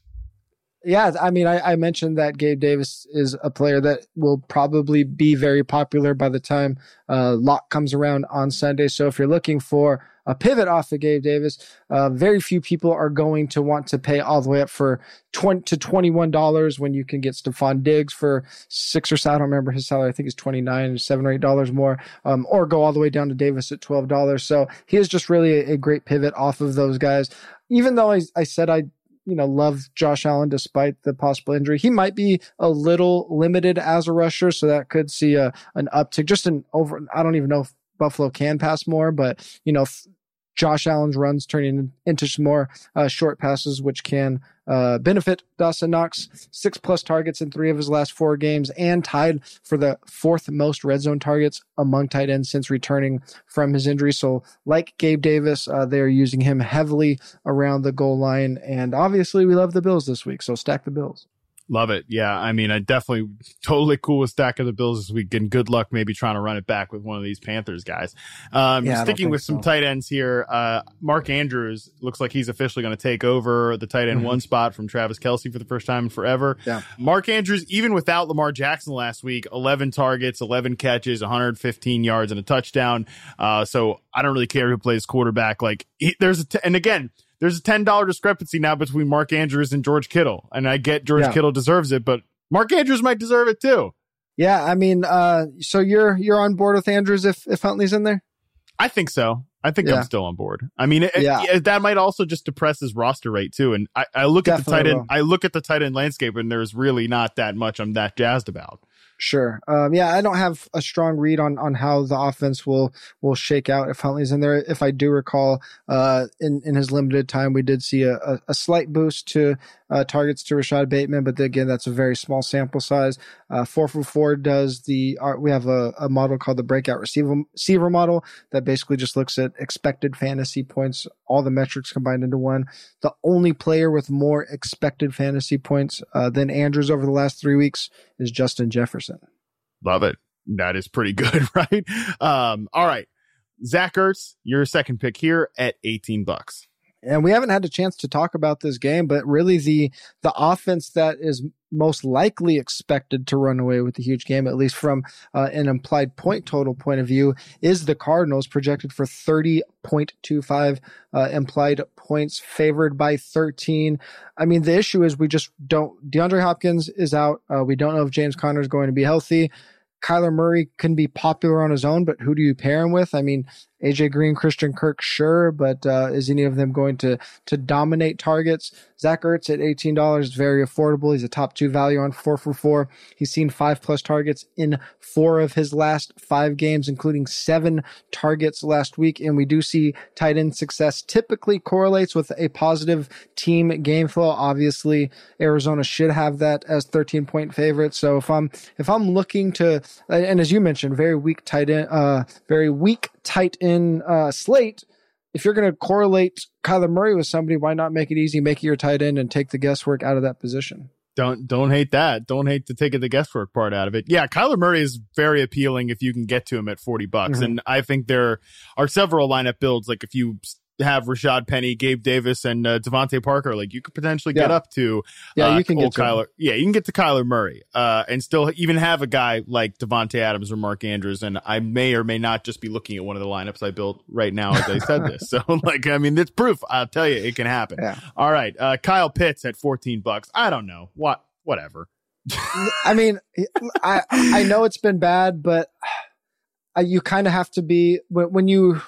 Yeah, I mean, I, I, mentioned that Gabe Davis is a player that will probably be very popular by the time uh, lock comes around on Sunday. So if you're looking for a pivot off of Gabe Davis, uh, very few people are going to want to pay all the way up for twenty to twenty one dollars when you can get Stefon Diggs for six or seven. I don't remember his salary. I think it's twenty nine, seven or eight dollars more, um, or go all the way down to Davis at twelve dollars. So he is just really a, a great pivot off of those guys. Even though I, I said I you know, love Josh Allen despite the possible injury. He might be a little limited as a rusher, so that could see a an uptick. Just an over. I don't even know if Buffalo can pass more, but you know, Josh Allen's runs turning into some more uh, short passes, which can uh, benefit Dawson Knox. Six plus targets in three of his last four games, and tied for the fourth most red zone targets among tight ends since returning from his injury. So, like Gabe Davis, uh, they are using him heavily around the goal line, and obviously, we love the Bills this week. So, stack the Bills. Love it. Yeah. I mean, I definitely totally cool with stack of the Bills this week and good luck maybe trying to run it back with one of these Panthers guys. Um, yeah, sticking with so. some tight ends here. Uh, Mark Andrews looks like he's officially going to take over the tight end mm-hmm. one spot from Travis Kelce for the first time in forever. Yeah. Mark Andrews, even without Lamar Jackson last week, 11 targets, 11 catches, 115 yards and a touchdown. Uh, so I don't really care who plays quarterback. Like he, there's a, t- and again, there's a ten dollar discrepancy now between Mark Andrews and George Kittle, and I get George yeah. Kittle deserves it, but Mark Andrews might deserve it too. Yeah, I mean, uh, so you're you're on board with Andrews if if Huntley's in there? I think so. I think yeah. I'm still on board. I mean, it, yeah. It, that might also just depress his roster rate too. And I, I look Definitely at the tight end, I look at the tight end landscape, and there's really not that much I'm that jazzed about. Sure. Um, yeah, I don't have a strong read on, on how the offense will will shake out if Huntley's in there. If I do recall, uh, in in his limited time, we did see a, a, a slight boost to uh, targets to Rashod Bateman, but again, that's a very small sample size. Uh, four for four does the uh, we have a, a model called the breakout receiver receiver model that basically just looks at expected fantasy points, all the metrics combined into one. The only player with more expected fantasy points uh, than Andrews over the last three weeks is Justin Jefferson. Love it. That is pretty good, right? Um, all right. Zach Ertz, your second pick here at 18 bucks. And we haven't had a chance to talk about this game, but really the the offense that is most likely expected to run away with the huge game, at least from uh, an implied point total point of view, is the Cardinals, projected for 30.25 uh, implied points, favored by 13. I mean, the issue is we just don't. DeAndre Hopkins is out. Uh, we don't know if James Conner is going to be healthy. Kyler Murray can be popular on his own, but who do you pair him with? I mean, AJ Green, Christian Kirk, sure, but uh, is any of them going to to dominate targets? Zach Ertz at eighteen dollars is very affordable. He's a top two value on four for four. He's seen five plus targets in four of his last five games, including seven targets last week. And we do see tight end success typically correlates with a positive team game flow. Obviously, Arizona should have that as thirteen point favorite. So if I'm if I'm looking to, and as you mentioned, very weak tight end, uh, very weak tight end uh, slate, if you're going to correlate Kyler Murray with somebody, why not make it easy, make it your tight end, and take the guesswork out of that position? Don't don't hate that. Don't hate to take the guesswork part out of it. Yeah, Kyler Murray is very appealing if you can get to him at forty bucks, mm-hmm. and I think there are several lineup builds. Like if you have Rashad Penny, Gabe Davis, and uh, DeVante Parker, like you could potentially get up to yeah, uh, you can get to Kyler. Him. Yeah, you can get to Kyler Murray, uh, and still even have a guy like Davante Adams or Mark Andrews. And I may or may not just be looking at one of the lineups I built right now as I said this. So, like, I mean, it's proof. I'll tell you, it can happen. Yeah. All right, uh, Kyle Pitts at fourteen bucks. I don't know what, whatever. I mean, I I know it's been bad, but you kind of have to be when, when you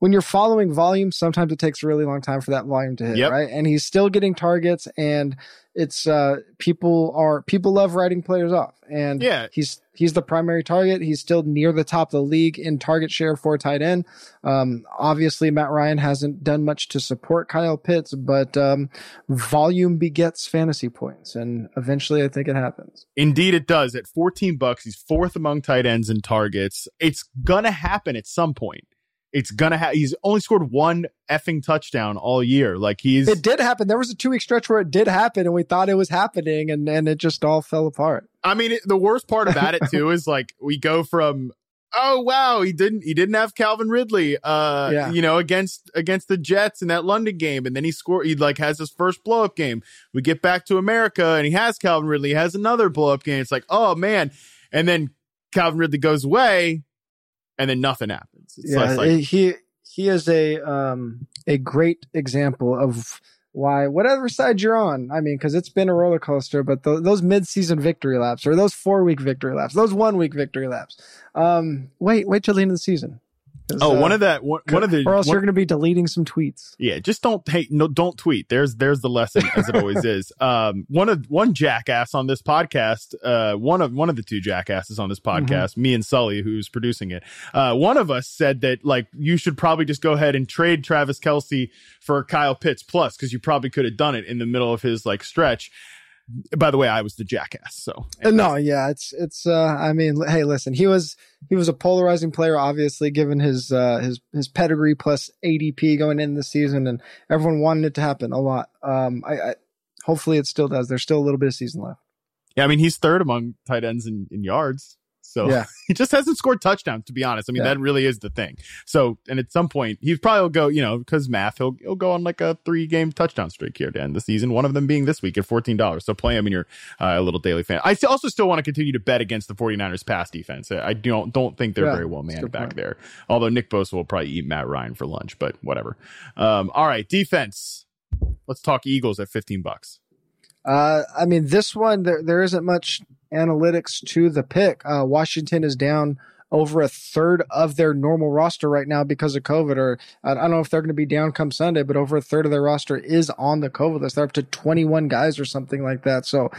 when you're following volume, sometimes it takes a really long time for that volume to hit, yep. right? And he's still getting targets and it's uh people are people love writing players off. And yeah. he's he's the primary target. He's still near the top of the league in target share for tight end. Um obviously Matt Ryan hasn't done much to support Kyle Pitts, but um volume begets fantasy points and eventually I think it happens. Indeed it does. At 14 bucks, he's fourth among tight ends in targets. It's gonna happen at some point it's gonna have he's only scored one effing touchdown all year. Like he's it did happen. There was a two week stretch where it did happen and we thought it was happening and and it just all fell apart. I mean it, the worst part about it too is like we go from oh wow he didn't he didn't have calvin ridley uh yeah. you know against against the jets in that london game and then he scored he like has his first blow up game. We get back to america and he has calvin ridley he has another blow up game. It's like oh man. And then calvin ridley goes away and then nothing happens. It's yeah, like, he he is a um a great example of why whatever side you're on. I mean, because it's been a roller coaster, but th- those mid season victory laps or those four week victory laps, those one week victory laps. Um, wait, wait till the end of the season. Oh, uh, one of that one, one, of the or else one, you're going to be deleting some tweets. Yeah, just don't hey no don't tweet. There's there's the lesson as it always is. Um, one of one jackass on this podcast, uh, one of one of the two jackasses on this mm-hmm. podcast, mm-hmm. me and Sully, who's producing it. Uh, one of us said that like you should probably just go ahead and trade Travis Kelce for Kyle Pitts plus because you probably could have done it in the middle of his like stretch by the way, I was the jackass. So uh, no, yeah, it's it's. uh I mean, hey, listen, he was he was a polarizing player, obviously, given his uh his his pedigree plus ADP going in the season, and everyone wanted it to happen a lot. Um, I, I hopefully it still does. There's still a little bit of season left. Yeah, I mean he's third among tight ends in, in yards. So yeah. he just hasn't scored touchdowns, to be honest. I mean, yeah. that really is the thing. So, and at some point, he probably will go, you know, because math, he'll, he'll go on like a three game touchdown streak here to end the season. One of them being this week at $14. So play him in your uh, little daily fan. I also still want to continue to bet against the 49ers pass defense. I don't, don't think they're yeah, very well manned back point. there. Although Nick Bosa will probably eat Matt Ryan for lunch, but whatever. Um, all right. Defense. Let's talk Eagles at 15 bucks. Uh, I mean, this one, there, there isn't much analytics to the pick. Uh, Washington is down over a third of their normal roster right now because of COVID. Or I don't know if they're going to be down come Sunday, but over a third of their roster is on the COVID list. They're up to 21 guys or something like that. So,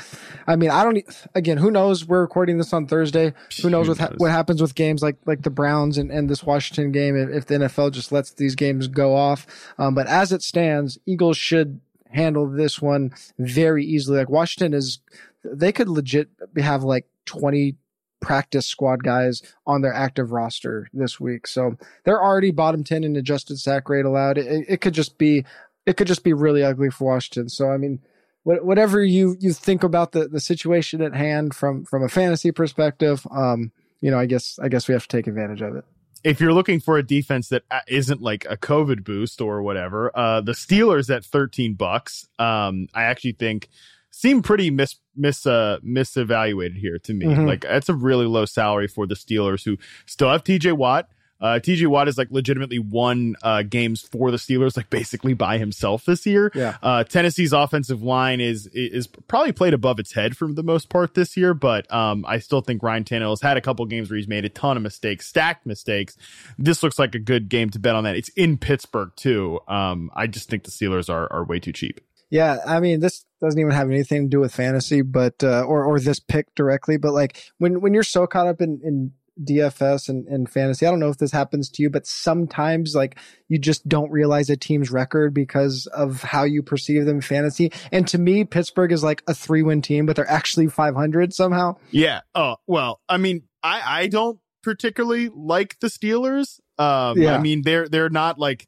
I mean, I don't. Again, who knows? We're recording this on Thursday. Who knows what ha- what happens with games like like the Browns and, and this Washington game if, if the NFL just lets these games go off. Um, but as it stands, Eagles should handle this one very easily. Like Washington is they could legit have like 20 practice squad guys on their active roster this week. So they're already bottom 10 in adjusted sack rate allowed. It, it could just be, it could just be really ugly for Washington. So, I mean, whatever you, you think about the, the situation at hand from, from a fantasy perspective, um, you know, I guess, I guess we have to take advantage of it if you're looking for a defense that uh, isn't like a COVID boost or whatever, uh, the Steelers at 13 bucks, um, I actually think seem pretty mis mis uh misevaluated here to me. Mm-hmm. Like that's a really low salary for the Steelers who still have TJ Watt. Uh, TJ Watt is like legitimately won uh, games for the Steelers, like basically by himself this year. Yeah. Uh, Tennessee's offensive line is is probably played above its head for the most part this year, but um, I still think Ryan Tannehill has had a couple games where he's made a ton of mistakes, stacked mistakes. This looks like a good game to bet on that. It's in Pittsburgh too. Um, I just think the Steelers are are way too cheap. Yeah, I mean, this doesn't even have anything to do with fantasy, but uh, or or this pick directly. But like when when you're so caught up in in DFS and, and fantasy, I don't know if this happens to you, but sometimes like you just don't realize a team's record because of how you perceive them fantasy. And to me, Pittsburgh is like a three win team, but they're actually 500 somehow. Yeah. Oh well, I mean, I I don't particularly like the Steelers. Um, yeah. I mean, they're they're not like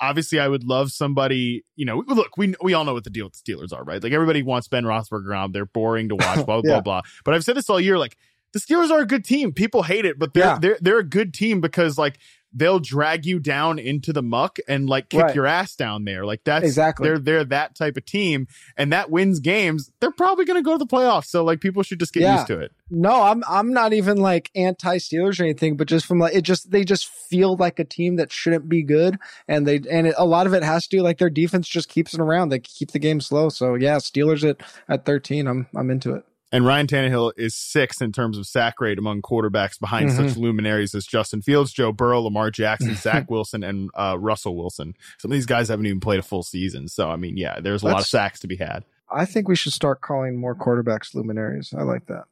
obviously I would love somebody, you know, look, we we all know what the deal with the Steelers are, right? Like everybody wants Ben Roethlisberger around. They're boring to watch, blah, blah, yeah. blah. But I've said this all year, like the Steelers are a good team. People hate it, but they're yeah. they're they're a good team because like they'll drag you down into the muck and like kick right. your ass down there. Like that's exactly they're they're that type of team, and that wins games. They're probably going to go to the playoffs. So like people should just get yeah. used to it. No, I'm I'm not even like anti Steelers or anything, but just from like it just they just feel like a team that shouldn't be good, and they and it, a lot of it has to do like their defense just keeps it around. They keep the game slow. So yeah, Steelers at at 13. I'm I'm into it. And Ryan Tannehill is sixth in terms of sack rate among quarterbacks behind mm-hmm. such luminaries as Justin Fields, Joe Burrow, Lamar Jackson, Zach Wilson, and uh, Russell Wilson. Some of these guys haven't even played a full season. So, I mean, yeah, there's a That's, lot of sacks to be had. I think we should start calling more quarterbacks luminaries. I like that.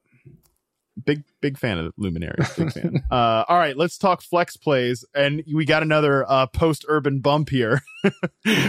Big, big fan of luminaries. Big fan. uh, all right, let's talk flex plays. And we got another uh, post urban bump here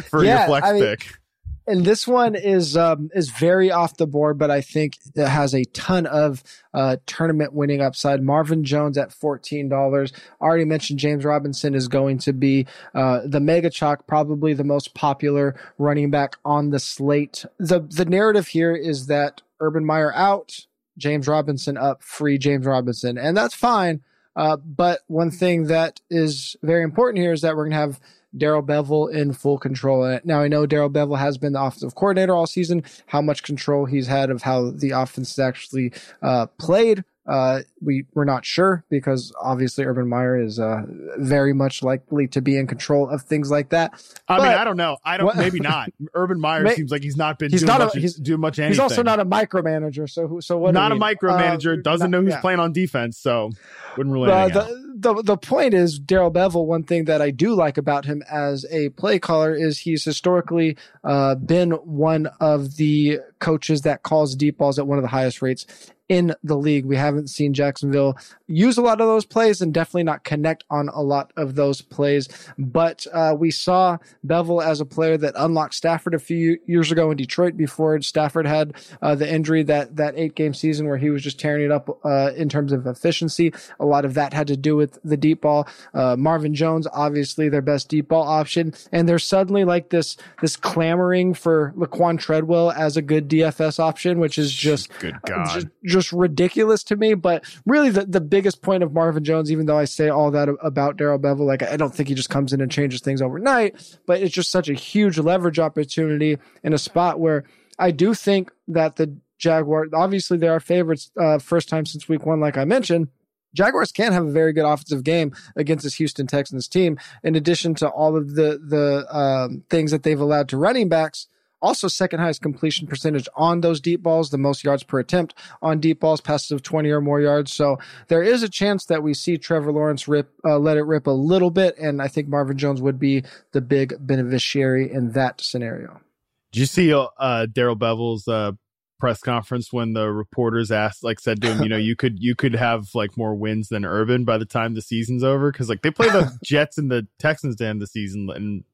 for yeah, your flex I mean, pick and this one is um, is very off the board, but I think it has a ton of uh, tournament winning upside. Marvin Jones at fourteen dollars. Already mentioned James Robinson is going to be uh, the mega chalk, probably the most popular running back on the slate. the The narrative here is that Urban Meyer out, James Robinson up, free James Robinson, and that's fine. Uh, but one thing that is very important here is that we're going to have Darrell Bevell in full control. Now I know Darrell Bevell has been the offensive coordinator all season. How much control he's had of how the offense is actually uh, played uh, we we're not sure because obviously Urban Meyer is uh, very much likely to be in control of things like that. I but, mean, I don't know. I don't. What, maybe not. Urban Meyer may, seems like he's not been. He's not. Much, a, he's doing much. Anything. He's also not a micromanager. So so what? Not a micromanager. Uh, doesn't not, know who's yeah. playing on defense. So wouldn't really. Uh, the, the the point is Darrell Bevell. One thing that I do like about him as a play caller is he's historically uh, been one of the coaches that calls deep balls at one of the highest rates in the league. We haven't seen Jacksonville use a lot of those plays and definitely not connect on a lot of those plays. But uh, we saw Bevell as a player that unlocked Stafford a few years ago in Detroit before Stafford had uh, the injury that that eight game season where he was just tearing it up uh, in terms of efficiency. A lot of that had to do with the deep ball. Uh, Marvin Jones, obviously their best deep ball option, and there's suddenly like this this clamoring for Laquon Treadwell as a good DFS option, which is just good God. Just, just ridiculous to me. But really, the, the biggest point of Marvin Jones, even though I say all that about Darrell Bevell, like I don't think he just comes in and changes things overnight, but it's just such a huge leverage opportunity in a spot where I do think that the Jaguar, obviously they are favorites, uh, first time since week one, like I mentioned. Jaguars can have a very good offensive game against this Houston Texans team. In addition to all of the the um, things that they've allowed to running backs, also, second highest completion percentage on those deep balls, the most yards per attempt on deep balls, passes of 20 or more yards. So there is a chance that we see Trevor Lawrence rip, uh, let it rip a little bit. And I think Marvin Jones would be the big beneficiary in that scenario. Did you see uh, Darrell Bevell's uh, press conference when the reporters asked, like, said to him, you know, you could you could have like more wins than Urban by the time the season's over because like they play the Jets and the Texans to end the season, and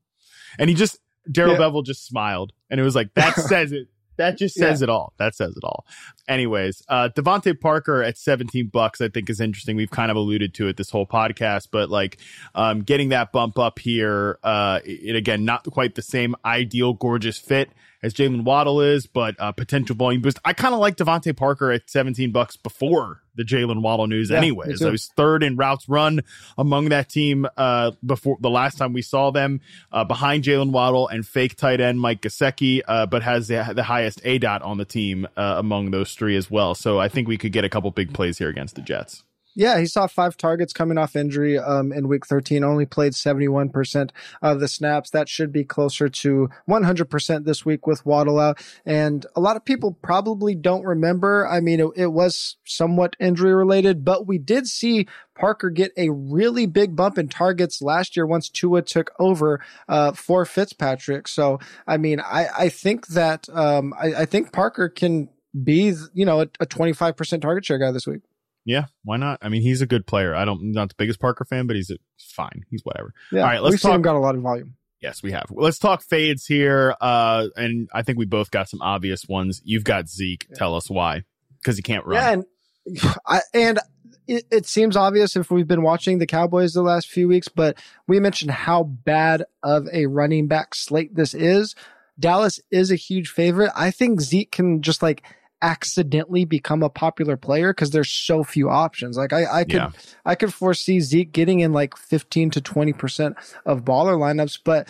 and he just Darrell yeah. Bevell just smiled and it was like, that says it. That just says yeah. it all. That says it all. Anyways, uh, DeVante Parker at 17 bucks, I think is interesting. We've kind of alluded to it this whole podcast, but like, um, getting that bump up here, uh, it again, not quite the same ideal, gorgeous fit as Jaylen Waddle is, but uh, potential volume boost. I kind of like DeVante Parker at 17 bucks before the Jaylen Waddle news, yeah, anyways. I was third in routes run among that team uh, before the last time we saw them, uh, behind Jaylen Waddle and fake tight end Mike Gesicki, uh, but has the, the highest A dot on the team uh, among those three as well. So I think we could get a couple big plays here against the Jets. Yeah, he saw five targets coming off injury um, in week 13, only played 71% of the snaps. That should be closer to 100% this week with Waddle out. And a lot of people probably don't remember. I mean, it, it was somewhat injury related, but we did see Parker get a really big bump in targets last year once Tua took over uh, for Fitzpatrick. So, I mean, I, I think that um, I, I think Parker can be, you know, a, a 25% target share guy this week. Yeah, why not? I mean, he's a good player. I don't not the biggest Parker fan, but he's a, fine. He's whatever. Yeah, All right, let's we've talk. Seen him got a lot of volume. Yes, we have. Let's talk fades here. Uh, and I think we both got some obvious ones. You've got Zeke. Yeah. Tell us why. Because he can't run. Yeah, and I, and it, it, seems obvious if we've been watching the Cowboys the last few weeks, but we mentioned how bad of a running back slate this is. Dallas is a huge favorite. I think Zeke can just like accidentally become a popular player because there's so few options. Like I, I could, yeah. I could foresee Zeke getting in like 15 to 20% of baller lineups. But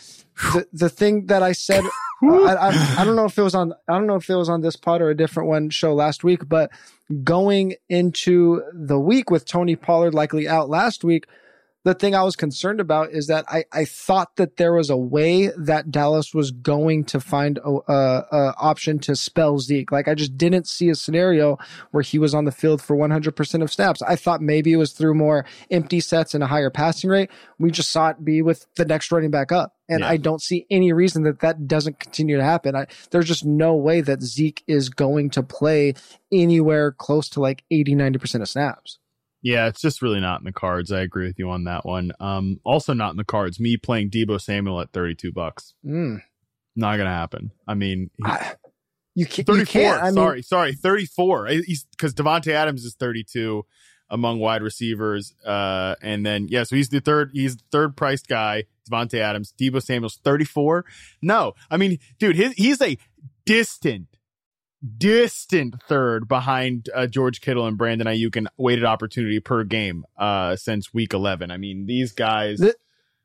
the, the thing that I said, I, I, I don't know if it was on, I don't know if it was on this pod or a different one show last week, but going into the week with Tony Pollard likely out last week, the thing I was concerned about is that I, I thought that there was a way that Dallas was going to find a, a, a, option to spell Zeke. Like I just didn't see a scenario where he was on the field for 100% of snaps. I thought maybe it was through more empty sets and a higher passing rate. We just saw it be with the next running back up. And yeah. I don't see any reason that that doesn't continue to happen. I, there's just no way that Zeke is going to play anywhere close to like 80, 90% of snaps. Yeah, it's just really not in the cards. I agree with you on that one. Um, also not in the cards. Me playing Deebo Samuel at thirty-two bucks. Mm. Not gonna happen. I mean, he, I, you, can't, 34, you can't. I mean, sorry, sorry, thirty-four. He's because Davante Adams is thirty-two among wide receivers. Uh, and then yeah, so he's the third. He's the third priced guy. Davante Adams. Deebo Samuel's thirty-four. No, I mean, dude, his, he's a distant distant third behind uh, George Kittle and Brandon Aiyuk in weighted opportunity per game uh, since week 11. I mean, these guys. This,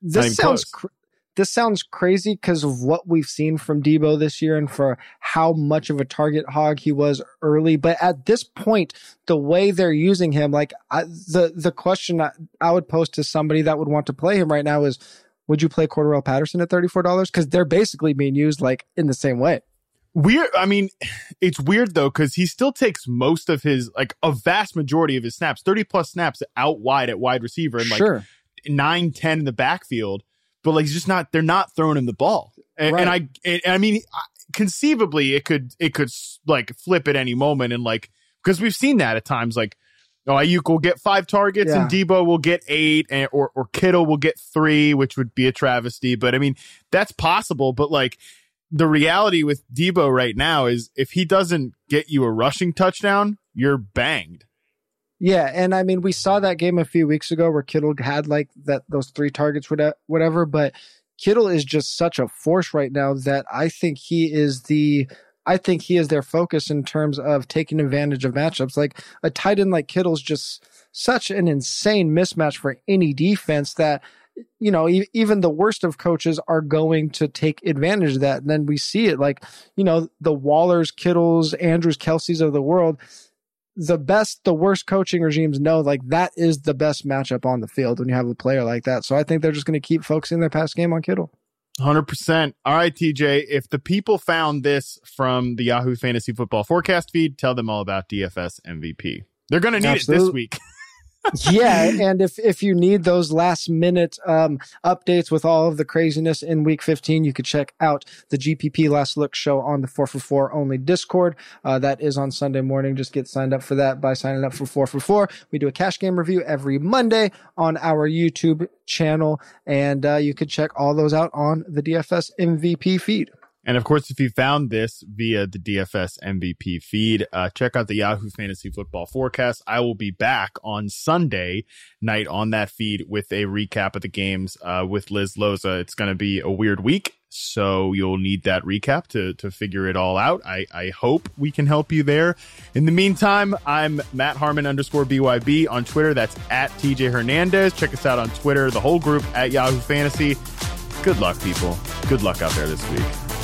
this sounds cr- this sounds crazy because of what we've seen from Deebo this year and for how much of a target hog he was early. But at this point, the way they're using him, like I, the the question I, I would pose to somebody that would want to play him right now is, would you play Cordarrelle Patterson at thirty four dollars? Because they're basically being used like in the same way. Weird. I mean, it's weird though because he still takes most of his, like a vast majority of his snaps, thirty plus snaps out wide at wide receiver, and like sure. nine, ten in the backfield. But like, he's just not. They're not throwing him the ball, and, right. and I, and, I mean, conceivably, it could, it could like flip at any moment, and like because we've seen that at times. Like, oh, Aiyuk will get five targets Yeah. and Deebo will get eight, and, or or Kittle will get three, which would be a travesty. But I mean, that's possible. But like, the reality with Deebo right now is if he doesn't get you a rushing touchdown, you're banged. Yeah, and I mean we saw that game a few weeks ago where Kittle had like that those three targets whate- whatever, but Kittle is just such a force right now that I think he is the I think he is their focus in terms of taking advantage of matchups. Like a tight end like Kittle's just such an insane mismatch for any defense that you know e- even the worst of coaches are going to take advantage of that. And then we see it like you know the Wallers, Kittles, Andrews, Kelces of the world the best, the worst coaching regimes know like that is the best matchup on the field when you have a player like that. So I think they're just going to keep focusing their pass game on Kittle. 100%. All right, TJ, if the people found this from the Yahoo Fantasy Football Forecast feed, tell them all about DFS MVP. They're going to need it this week. yeah, and if if you need those last minute um, updates with all of the craziness in Week 15, you could check out the GPP Last Look show on the four for four only Discord. Uh, that is on Sunday morning. Just get signed up for that by signing up for four for four. We do a cash game review every Monday on our YouTube channel, and uh, you could check all those out on the DFS MVP feed. And of course, if you found this via the DFS MVP feed, uh, check out the Yahoo Fantasy Football Forecast. I will be back on Sunday night on that feed with a recap of the games uh, with Liz Loza. It's going to be a weird week, so you'll need that recap to to figure it all out. I, I hope we can help you there. In the meantime, I'm Matt Harmon underscore BYB on Twitter. That's at TJ Hernandez. Check us out on Twitter, the whole group at Yahoo Fantasy. Good luck, people. Good luck out there this week.